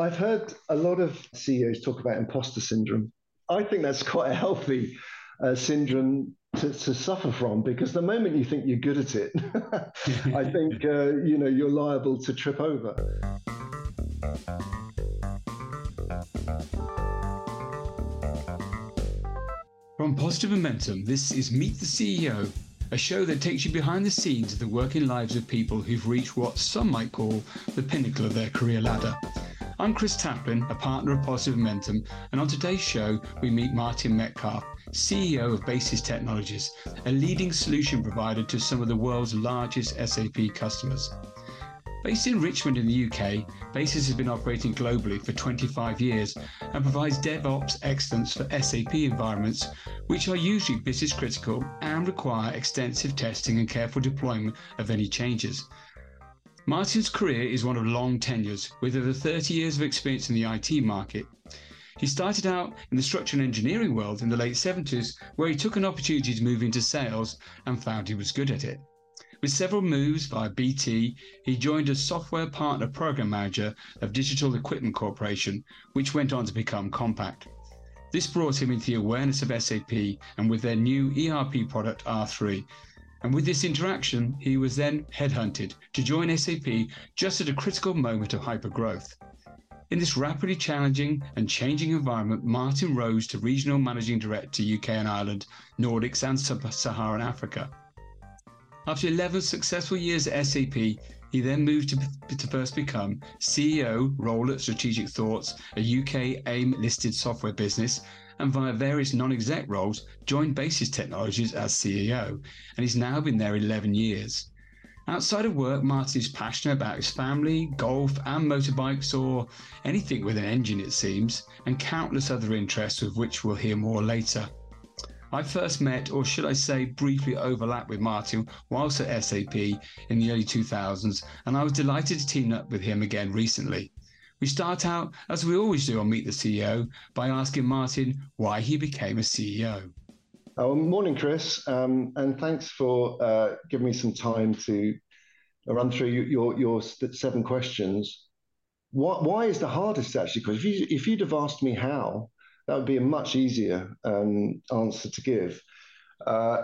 I've heard a lot of CEOs talk about imposter syndrome. I think that's quite a healthy uh, syndrome to, to, suffer from because the moment you think you're good at it, I think uh, you know you're liable to trip over. From Positive Momentum, this is Meet the CEO, a show that takes you behind the scenes of the working lives of people who've reached what some might call the pinnacle of their career ladder. I'm Chris Taplin, a partner of Positive Momentum, and on today's show, we meet Martin Metcalf, CEO of Basis Technologies, a leading solution provider to some of the world's largest SAP customers. Based in Richmond in the UK, Basis has been operating globally for 25 years and provides DevOps excellence for SAP environments, which are usually business critical and require extensive testing and careful deployment of any changes. Martin's career is one of long tenures, with over 30 years of experience in the IT market. He started out in the structural engineering world in the late 70s, where he took an opportunity to move into sales and found he was good at it. With several moves via BT, he joined as software partner program manager of Digital Equipment Corporation, which went on to become Compaq. This brought him into the awareness of SAP and with their new ERP product R3. And with this interaction, he was then headhunted to join SAP just at a critical moment of hypergrowth. In this rapidly challenging and changing environment, Martin rose to regional managing director UK and Ireland, Nordics, and Sub Saharan Africa. After 11 successful years at SAP, he then moved to, to first become CEO, role at Strategic Thoughts, a UK AIM listed software business, and via various non exec roles, joined Basis Technologies as CEO, and he's now been there 11 years. Outside of work, Martin is passionate about his family, golf, and motorbikes, or anything with an engine, it seems, and countless other interests of which we'll hear more later. I first met, or should I say, briefly overlapped with Martin whilst at SAP in the early 2000s, and I was delighted to team up with him again recently. We start out, as we always do on Meet the CEO, by asking Martin why he became a CEO. Oh, morning, Chris, um, and thanks for uh, giving me some time to run through your your seven questions. What, why is the hardest actually? Because if you you'd have asked me how, that would be a much easier um, answer to give. Uh,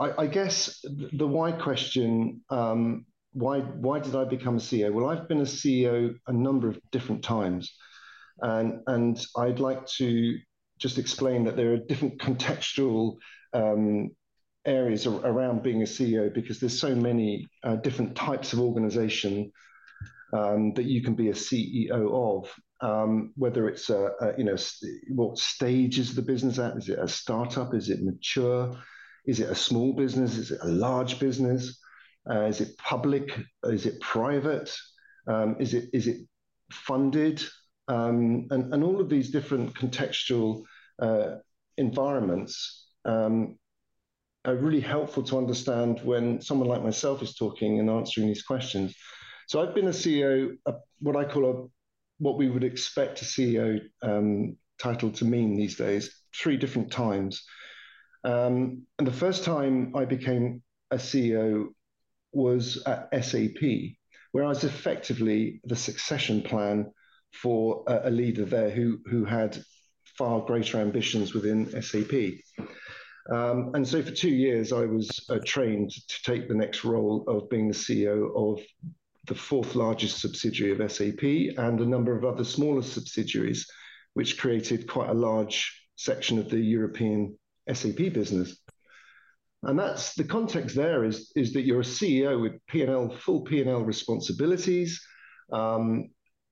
I, I, guess the why question, um, why why did I become a CEO? Well, I've been a CEO a number of different times, and and I'd like to just explain that there are different contextual um, areas around being a CEO because there's so many uh, different types of organization um, that you can be a CEO of um, whether it's a, a, you know what stage is the business at? Is it a startup? Is it mature? Is it a small business? Is it a large business? Uh, is it public? Is it private? Um, is it is it funded? Um, and and all of these different contextual uh, environments um, are really helpful to understand when someone like myself is talking and answering these questions. So I've been a CEO, a, what I call a what we would expect a CEO um, title to mean these days, three different times. Um, and the first time I became a CEO was at SAP, where I was effectively the succession plan for a, a leader there who, who had far greater ambitions within SAP. Um, and so for two years, I was uh, trained to take the next role of being the CEO of the fourth largest subsidiary of SAP, and a number of other smaller subsidiaries, which created quite a large section of the European SAP business. And that's the context there is, is that you're a CEO with P&L, full P&L responsibilities, um,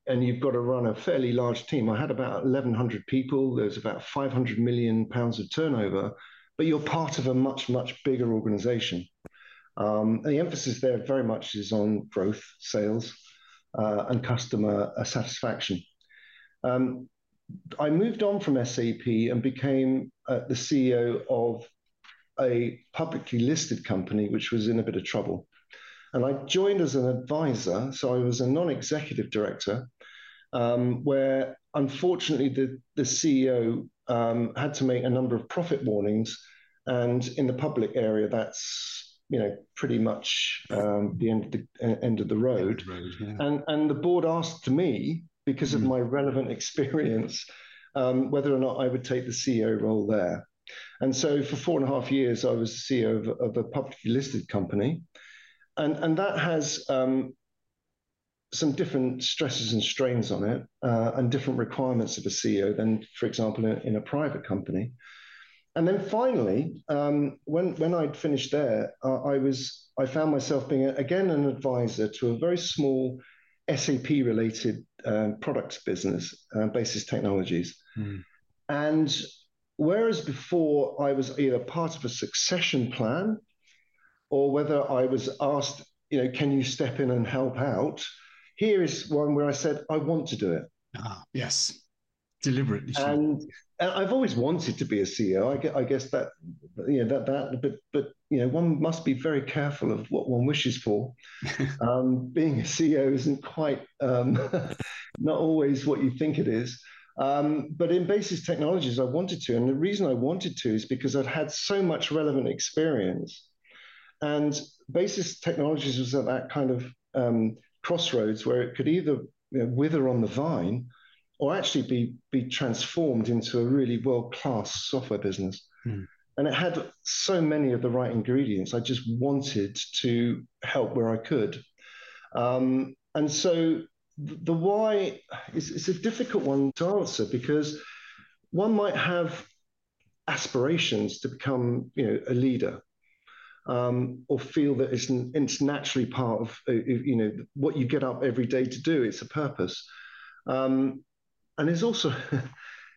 and you've got to run a fairly large team. I had about 1,100 people. There's about 500 million pounds of turnover, but you're part of a much, much bigger organization. Um, the emphasis there very much is on growth, sales, uh, and customer uh, satisfaction. Um, I moved on from SAP and became uh, the CEO of a publicly listed company which was in a bit of trouble. And I joined as an advisor, so I was a non executive director, um, where unfortunately the, the CEO um, had to make a number of profit warnings. And in the public area, that's you know pretty much um, the end of the end of the road. road yeah. And and the board asked me because mm. of my relevant experience, um, whether or not I would take the CEO role there. And so for four and a half years, I was the CEO of, of a publicly listed company. And, and that has um, some different stresses and strains on it uh, and different requirements of a CEO than, for example, in, in a private company. And then finally, um, when, when I'd finished there, uh, I was I found myself being, again, an advisor to a very small SAP related um, products business, uh, Basis Technologies. Mm. And whereas before I was either part of a succession plan or whether I was asked, you know, can you step in and help out? Here is one where I said, I want to do it. Ah, yes, deliberately. And, and I've always wanted to be a CEO. I guess, I guess that, you know, that, that, but, but, you know, one must be very careful of what one wishes for. um, being a CEO isn't quite, um, not always what you think it is. Um, but in Basis Technologies, I wanted to. And the reason I wanted to is because I'd had so much relevant experience. And Basis Technologies was at that kind of um, crossroads where it could either you know, wither on the vine or actually be, be transformed into a really world class software business. Mm. And it had so many of the right ingredients. I just wanted to help where I could. Um, and so the why is, is a difficult one to answer because one might have aspirations to become you know a leader um, or feel that it's, it's naturally part of uh, you know what you get up every day to do. It's a purpose, um, and it's also.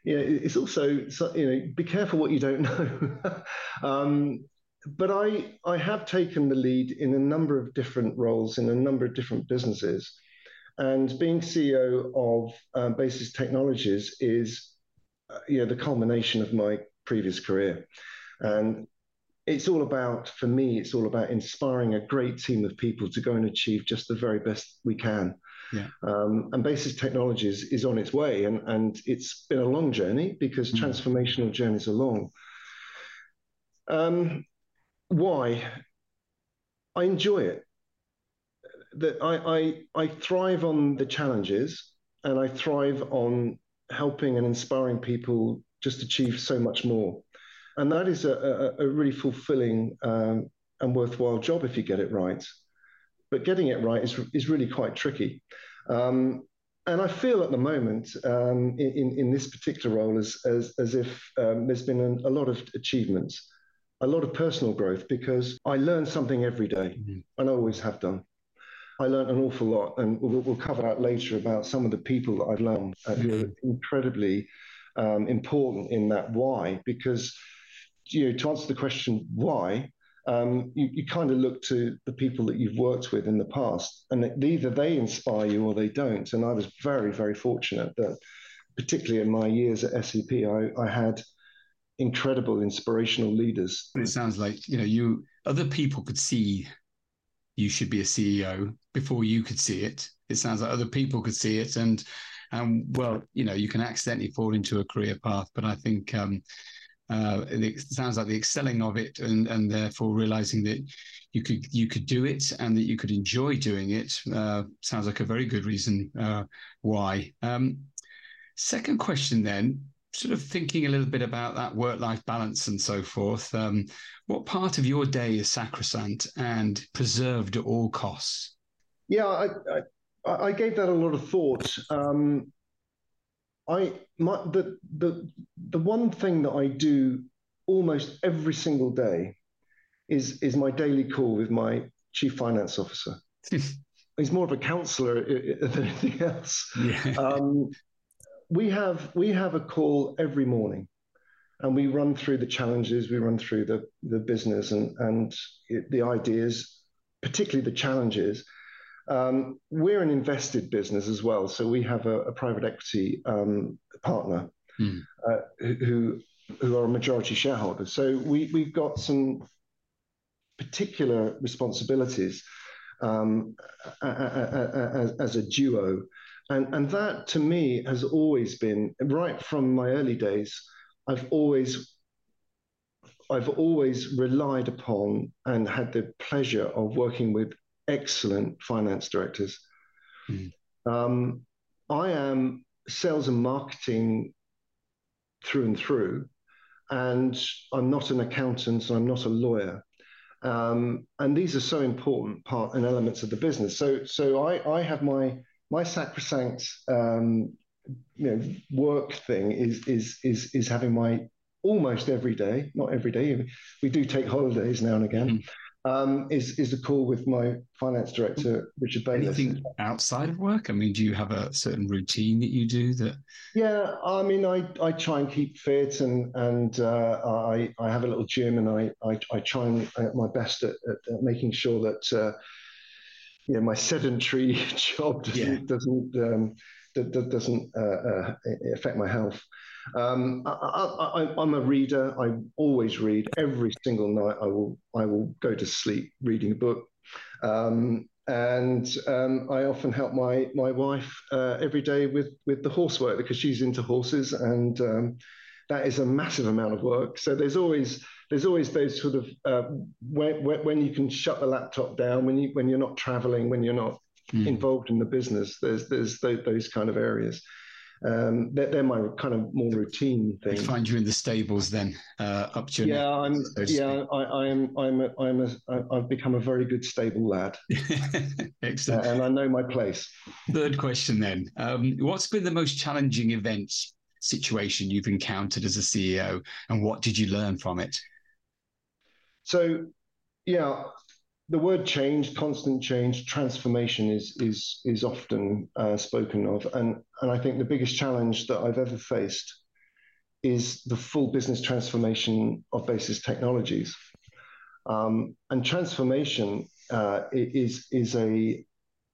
you know, it's also you know be careful what you don't know. um, but I I have taken the lead in a number of different roles in a number of different businesses, and being CEO of um, Basis Technologies is uh, you know the culmination of my previous career, and it's all about, for me, it's all about inspiring a great team of people to go and achieve just the very best we can. Yeah. Um, and Basis Technologies is on its way, and, and it's been a long journey because mm. transformational journeys are long. Um, why? I enjoy it. That I, I I thrive on the challenges, and I thrive on helping and inspiring people just achieve so much more and that is a, a, a really fulfilling um, and worthwhile job if you get it right. But getting it right is, is really quite tricky. Um, and I feel at the moment um, in, in this particular role as, as, as if um, there's been a, a, lot of achievements, a lot of personal growth, because I learn something every day, mm-hmm. and I always have done. I learned an awful lot, and we'll, we'll, cover that later about some of the people that I've learned who are mm-hmm. incredibly um, important in that why, because you know, to answer the question why, um, you, you kind of look to the people that you've worked with in the past, and either they inspire you or they don't. And I was very, very fortunate that, particularly in my years at SAP, I, I had incredible inspirational leaders. It sounds like you know you other people could see you should be a CEO before you could see it. It sounds like other people could see it, and and well, you know, you can accidentally fall into a career path. But I think um, uh, it sounds like the excelling of it, and and therefore realizing that you could you could do it and that you could enjoy doing it uh, sounds like a very good reason uh, why. Um, second question, then, sort of thinking a little bit about that work life balance and so forth. Um, what part of your day is sacrosanct and preserved at all costs? Yeah, I, I, I gave that a lot of thought. Um, I my the the the one thing that I do almost every single day is is my daily call with my chief finance officer. He's more of a counselor than anything else. Yeah. Um, we have we have a call every morning, and we run through the challenges, we run through the the business and and the ideas, particularly the challenges, um, we're an invested business as well, so we have a, a private equity um, partner mm. uh, who who are a majority shareholder. So we we've got some particular responsibilities um, as, as a duo, and and that to me has always been right from my early days. I've always I've always relied upon and had the pleasure of working with excellent finance directors. Mm. Um, I am sales and marketing through and through, and I'm not an accountant and I'm not a lawyer. Um, and these are so important part and elements of the business. So, so I, I have my my sacrosanct um, you know work thing is is is is having my almost every day, not every day. We do take holidays now and again. Mm um, is is a call with my finance director, Richard Bayliss. Anything outside of work? I mean, do you have a certain routine that you do that? Yeah, I mean, I, I try and keep fit, and and uh, I I have a little gym, and I I, I try and uh, my best at, at, at, making sure that. Uh, yeah, my sedentary job doesn't yeah. doesn't um, that, that doesn't uh, uh, affect my health. Um, I, am a reader. I always read every single night. I will I will go to sleep reading a book, um, and um, I often help my my wife uh, every day with with the horsework because she's into horses, and um, that is a massive amount of work. So there's always there's always those sort of uh, when, when you can shut the laptop down when you when you're not traveling when you're not mm. involved in the business. There's there's those, those kind of areas. Um, they're, they're, my kind of more routine thing. We find you in the stables then, uh, up to yeah, I'm so yeah, I, I, am I'm a, I'm a I've become a very good stable lad. Excellent, uh, and I know my place. Third question then: um, What's been the most challenging event situation you've encountered as a CEO, and what did you learn from it? So, yeah, the word change, constant change, transformation is is is often uh, spoken of, and and I think the biggest challenge that I've ever faced is the full business transformation of Basis Technologies, um, and transformation uh, is is a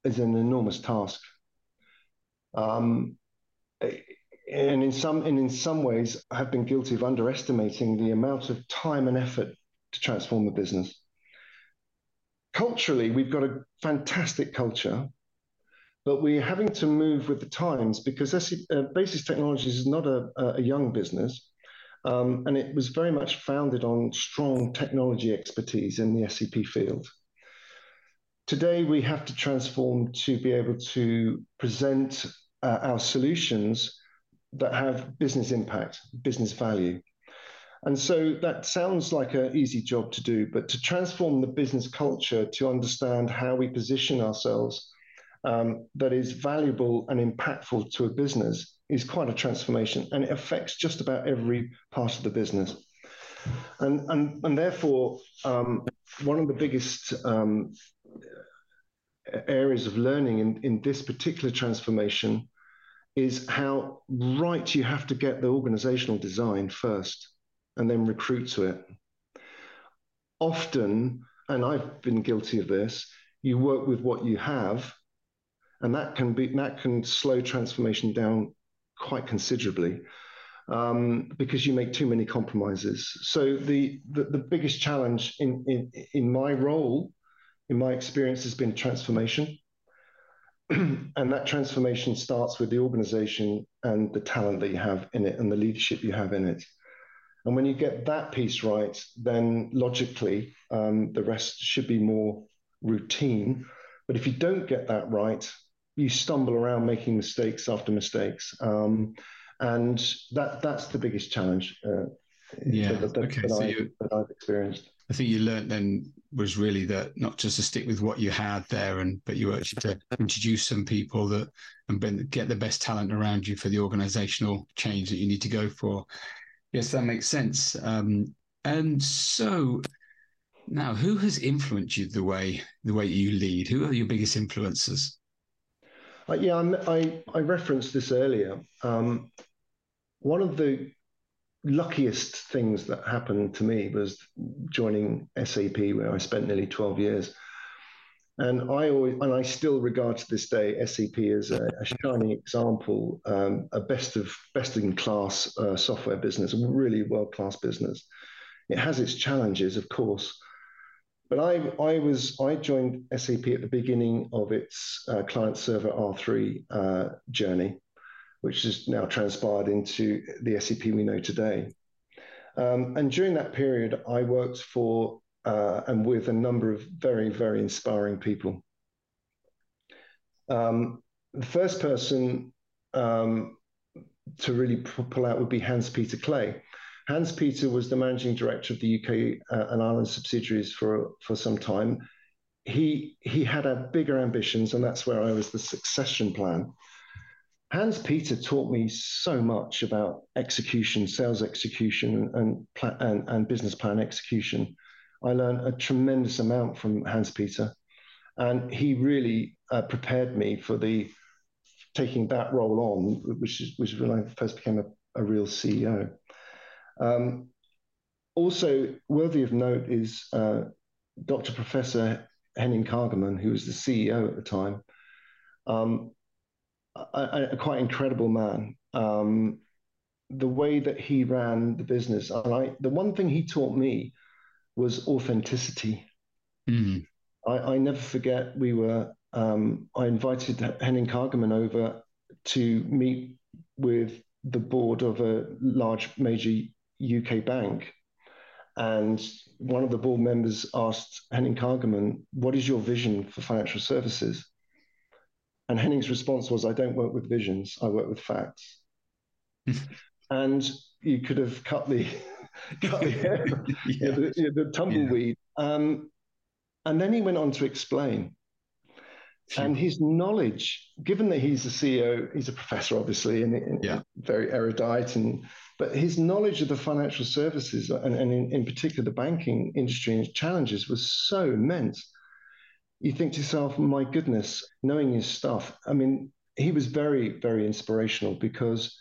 is an enormous task. Um, and in some and in some ways, I have been guilty of underestimating the amount of time and effort to transform the business culturally, we've got a fantastic culture, but we're having to move with the times because uh, Basis Technologies is not a, a young business. Um, and it was very much founded on strong technology expertise in the SAP field. Today, we have to transform to be able to present uh, our solutions that have business impact, business value. And so that sounds like an easy job to do, but to transform the business culture to understand how we position ourselves um, that is valuable and impactful to a business is quite a transformation and it affects just about every part of the business. And, and, and therefore, um, one of the biggest um, areas of learning in, in this particular transformation is how right you have to get the organizational design first and then recruit to it. Often, and I've been guilty of this, you work with what you have, and that can be that can slow transformation down quite considerably um, because you make too many compromises. So the, the, the biggest challenge in, in in my role, in my experience, has been transformation. and that transformation starts with the organization and the talent that you have in it and the leadership you have in it. And when you get that piece right, then logically, um, the rest should be more routine. But if you don't get that right, you stumble around making mistakes after mistakes. Um, and that that's the biggest challenge uh, yeah. that, that, okay. that, so I, you, that I've experienced. I think you learned then was really that not just to stick with what you had there, and but you actually to introduce some people that and get the best talent around you for the organizational change that you need to go for. Yes, that makes sense. Um, and so now, who has influenced you the way the way you lead? Who are your biggest influences? Uh, yeah, I, I referenced this earlier. Um, one of the luckiest things that happened to me was joining SAP, where I spent nearly 12 years. And I always, and I still regard to this day SAP as a, a shining example, um, a best of best in class uh, software business, a really world class business. It has its challenges, of course, but I, I was I joined SAP at the beginning of its uh, client server R3 uh, journey, which has now transpired into the SAP we know today. Um, and during that period, I worked for uh, and with a number of very, very inspiring people. Um, the first person um, to really pull out would be Hans Peter Klaey. Hans Peter was the managing director of the UK uh, and Ireland subsidiaries for for some time. He he had a bigger ambitions, and that's where I was the succession plan. Hans Peter taught me so much about execution, sales execution, and, and, and business plan execution. I learned a tremendous amount from Hans Peter, and he really uh, prepared me for the taking that role on, which is which is when I first became a, a real CEO. Um, also worthy of note is uh, Dr. Professor Henning Kagermann, who was the CEO at the time. Um, a, a quite incredible man. Um, the way that he ran the business, and I, the one thing he taught me was authenticity. Mm. I, I, never forget. We were. Um, I invited Henning Kagermann over to meet with the board of a large major UK bank, and one of the board members asked Henning Kagermann, "What is your vision for financial services?" And Henning's response was, I don't work with visions, I work with facts. and you could have cut the, the, yeah. the, the, tumbleweed. Yeah. Um, and then he went on to explain. And his knowledge, given that he's a CEO, he's a professor, obviously, and, and yeah. very erudite, and but his knowledge of the financial services and, and in, in particular the banking industry and challenges was so immense you think to yourself, my goodness, knowing his stuff. I mean, he was very, very inspirational because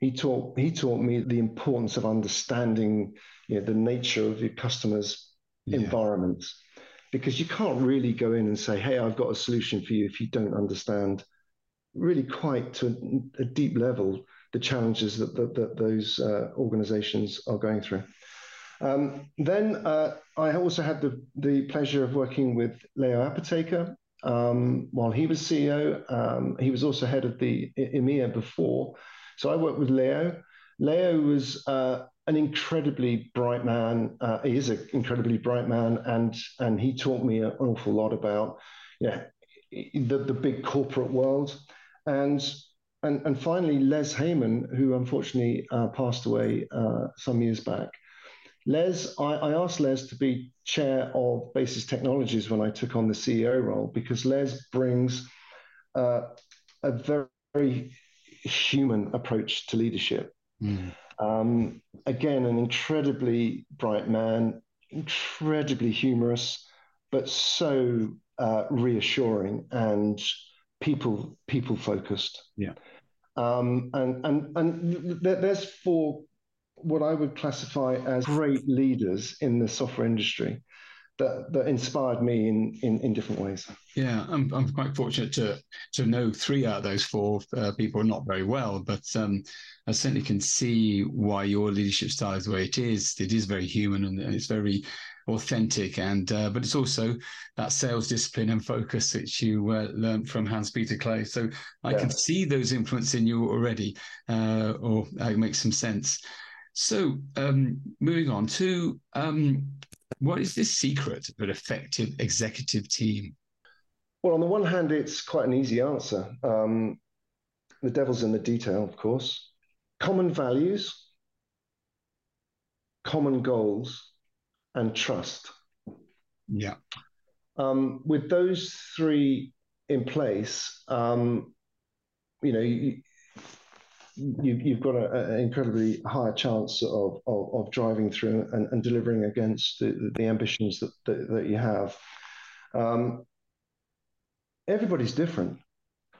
he taught he taught me the importance of understanding you know, the nature of your customers' yeah. environments. Because you can't really go in and say, hey, I've got a solution for you if you don't understand really quite to a, a deep level the challenges that, that, that those uh, organizations are going through. Um, then uh, I also had the, the pleasure of working with Leo Apotheker um, while he was CEO. Um, he was also head of the EMEA before. So I worked with Leo. Leo was uh, an incredibly bright man. Uh, he is an incredibly bright man, and and he taught me an awful lot about yeah the, the big corporate world. And and and finally, Les Hayman, who unfortunately uh, passed away uh, some years back. Les, I, I, asked Les to be chair of Basis Technologies when I took on the CEO role because Les brings uh, a very, very, human approach to leadership. Mm. Um, again, an incredibly bright man, incredibly humorous, but so uh, reassuring and people people focused. Yeah. Um, and and and there's four what I would classify as great leaders in the software industry that, that inspired me in, in, in different ways. Yeah, I'm, I'm quite fortunate to to know three out of those four uh, people not very well, but um, I certainly can see why your leadership style is the way it is. It is very human and, and it's very authentic, and uh, but it's also that sales discipline and focus that you uh, learned from Hans Peter Klaey. So I yeah. can see those influence in you already, uh, or it makes some sense. So, um, moving on to um, what is the secret of an effective executive team? Well, on the one hand, it's quite an easy answer. Um, the devil's in the detail, of course. Common values, common goals, and trust. Yeah. Um, with those three in place, um, you know, you, you, have got an incredibly higher chance of, of, of driving through and, and, delivering against the, the ambitions that, that, that you have. Um, everybody's different.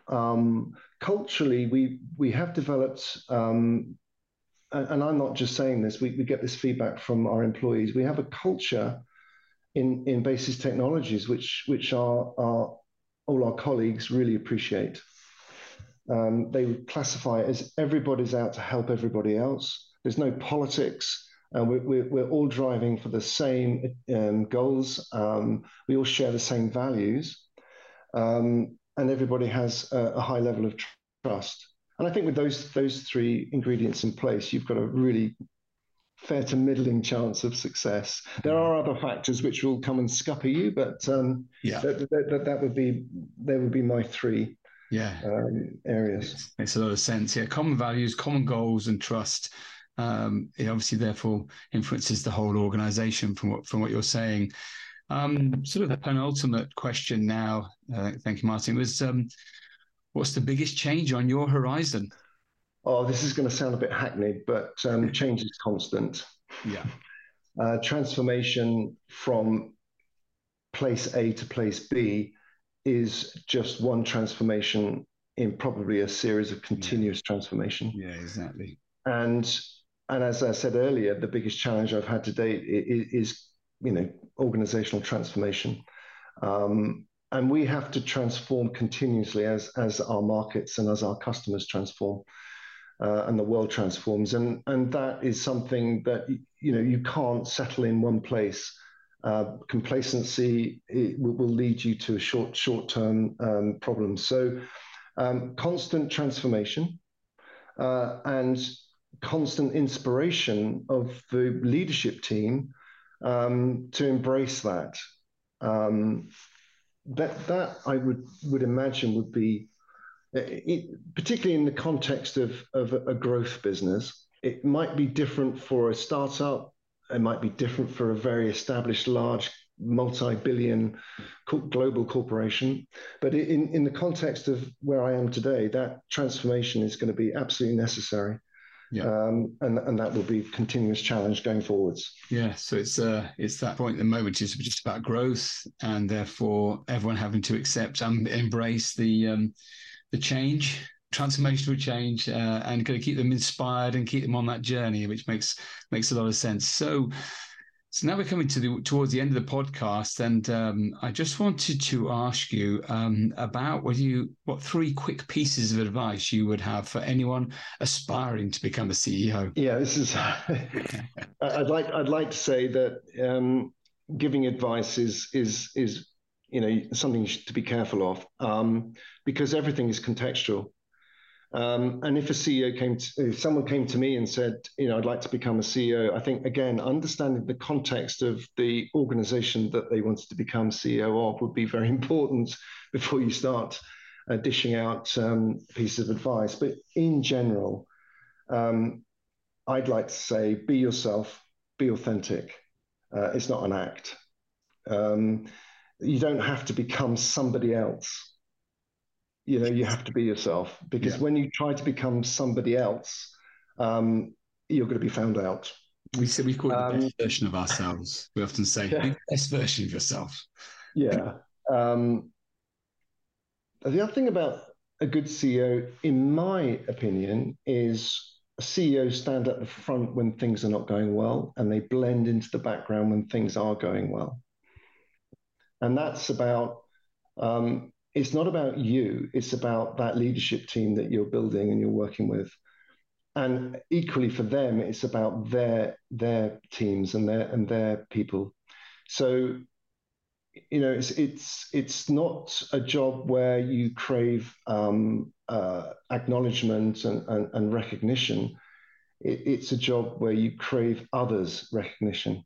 Um, culturally, we we have developed, um, and, and, I'm not just saying this. We, we get this feedback from our employees. We have a culture in in Basis Technologies, which which our, our all our colleagues really appreciate um, they classify it as everybody's out to help everybody else. There's no politics. Uh, we're, we're, we're, all driving for the same um, goals. Um, we all share the same values. Um, and everybody has a, a, high level of trust. And I think with those, those three ingredients in place, you've got a really fair to middling chance of success. There are other factors which will come and scupper you, but um, yeah, that, that, that, that would be, they would be my three yeah um, areas. Makes a lot of sense. Yeah, common values, common goals, and trust. Um, it obviously therefore influences the whole organization from what from what you're saying. Um, sort of the penultimate question now. Uh, thank you, Martin. Was um, what's the biggest change on your horizon? Oh, this is going to sound a bit hackneyed, but um, change is constant. Yeah. Uh, transformation from place A to place B is just one transformation in probably a series of continuous yeah. transformation. Yeah, exactly. And and as I said earlier, the biggest challenge I've had to date is, is you know organizational transformation. Um, and we have to transform continuously as as our markets and as our customers transform uh, and the world transforms and and that is something that you know you can't settle in one place uh, complacency will, will, lead you to a short short term um, problems so um, constant transformation uh, and constant inspiration of the leadership team um, to embrace that um, that that I would would imagine would be, it, particularly in the context of of a growth business. It might be different for a startup. It might be different for a very established, large, multi-billion global corporation. But in in the context of where I am today, that transformation is going to be absolutely necessary. Yeah. Um, and and that will be a continuous challenge going forwards. Yeah. So it's uh it's that point at the moment is just about growth, and therefore everyone having to accept and embrace the um, the change, transformational change, uh, and going to keep them inspired and keep them on that journey, which makes makes a lot of sense. So so now we're coming to the towards the end of the podcast, and um, I just wanted to ask you um, about what you what three quick pieces of advice you would have for anyone aspiring to become a CEO. Yeah, this is. I'd like I'd like to say that um, giving advice is is is you know something to be careful of um, because everything is contextual. Um, and if a CEO came to, if someone came to me and said, you know, I'd like to become a CEO, I think again, understanding the context of the organization that they wanted to become CEO of would be very important before you start uh, dishing out um, pieces of advice. But in general, um, I'd like to say, be yourself, be authentic. Uh, it's not an act. Um, you don't have to become somebody else you know you have to be yourself because yeah. when you try to become somebody else um, you're going to be found out we say we call it um, the best version of ourselves we often say yeah. best version of yourself yeah um, the other thing about a good ceo in my opinion is CEOs stand at the front when things are not going well and they blend into the background when things are going well and that's about um, it's not about you, it's about that leadership team that you're building and you're working with. And equally for them, it's about their their teams and their and their people. So, you know, it's it's it's not a job where you crave um, uh, acknowledgement and, and, and recognition. It, it's a job where you crave others' recognition.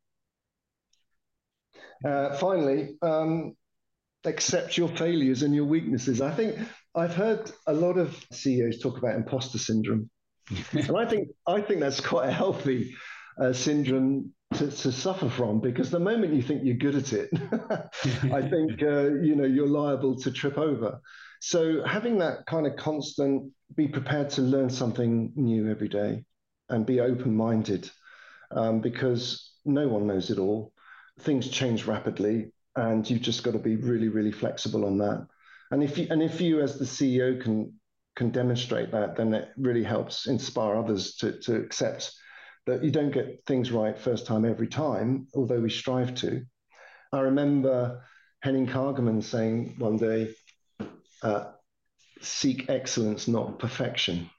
Uh, finally, um, accept your failures and your weaknesses. I think I've heard a lot of CEOs talk about imposter syndrome, and I think I think that's quite a healthy uh, syndrome to, to, suffer from because the moment you think you're good at it, I think uh, you know you're liable to trip over. So having that kind of constant, be prepared to learn something new every day, and be open-minded, um, because no one knows it all. Things change rapidly and you've just got to be really, really flexible on that. And if you and if you as the CEO can can demonstrate that, then it really helps inspire others to to accept that you don't get things right first time every time, although we strive to. I remember Henning Kagermann saying one day, uh, "Seek excellence, not perfection."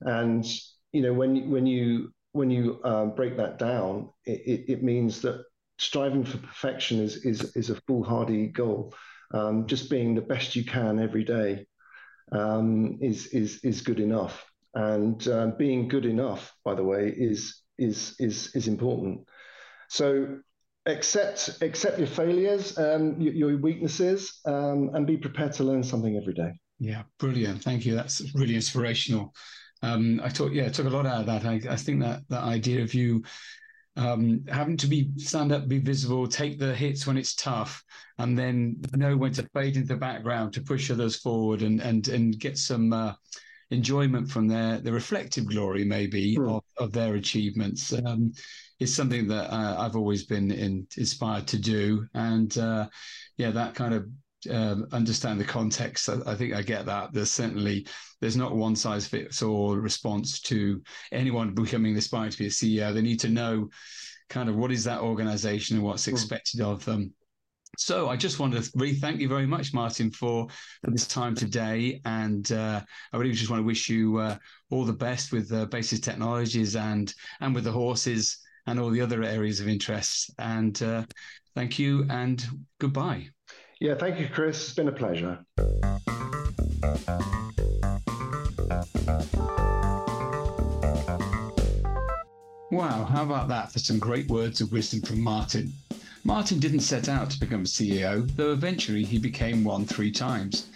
And you know when when you when you uh, break that down, it, it, it means that striving for perfection is is is a foolhardy goal. Um, just being the best you can every day um, is is is good enough. And uh, being good enough, by the way, is is is is important. So accept accept your failures, um, your, your weaknesses, um, and be prepared to learn something every day. Yeah, brilliant. Thank you. That's really inspirational. Um, I took yeah, I took a lot out of that. I, I think that that idea of you um, having to be stand up, be visible, take the hits when it's tough, and then know when to fade into the background to push others forward and and and get some uh, enjoyment from their the reflective glory maybe mm. of, of their achievements. Um, is something that uh, I've always been in, inspired to do, and uh, yeah, that kind of um, understand the context. I, I, think I get that. There's certainly there's not one size fits all response to anyone becoming aspiring to be a CEO. They need to know kind of what is that organization and what's hmm. expected of them. So I just want to really thank you very much, Martin, for, for this time today, and uh, I really just want to wish you uh, all the best with uh, Basis Technologies and and with the horses and all the other areas of interest. And uh, thank you and goodbye. Yeah, thank you, Chris. It's been a pleasure. Wow, how about that for some great words of wisdom from Martin? Martin didn't set out to become a CEO, though eventually he became one three times.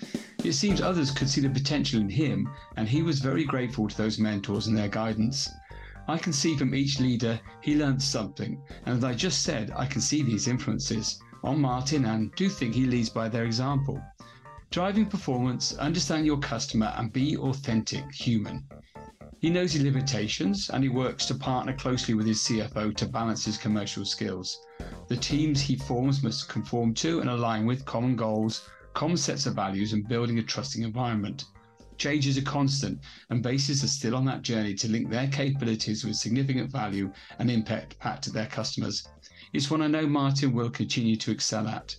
It seems others could see the potential in him, and he was very grateful to those mentors and their guidance. I can see from each leader he learned something, and as I just said, I can see these influences on Martin and do think he leads by their example. Driving performance, understand your customer, and be authentic human. He knows his limitations and he works to partner closely with his CFO to balance his commercial skills. The teams he forms must conform to and align with common goals, common sets of values, and building a trusting environment. Change is a constant, and Basis are still on that journey to link their capabilities with significant value and impact back to their customers. It's one I know Martin will continue to excel at.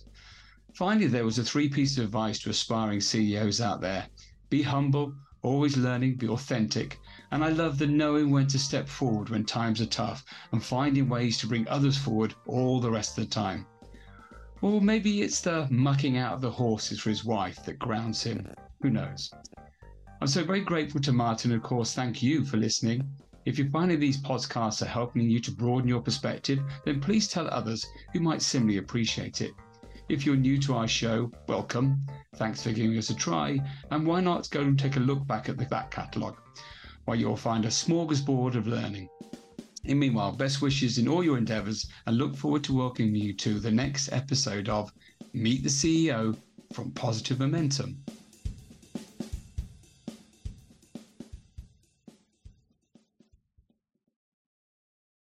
Finally, there was a three piece of advice to aspiring CEOs out there be humble, always learning, be authentic. And I love the knowing when to step forward when times are tough and finding ways to bring others forward all the rest of the time. Or maybe it's the mucking out of the horses for his wife that grounds him. Who knows? I'm so very grateful to Martin. Of course, thank you for listening. If you're finding these podcasts are helping you to broaden your perspective, then please tell others who might similarly appreciate it. If you're new to our show, welcome. Thanks for giving us a try. And why not go and take a look back at the back catalogue, where you'll find a smorgasbord of learning. And meanwhile, best wishes in all your endeavours and look forward to welcoming you to the next episode of Meet the CEO from Positive Momentum.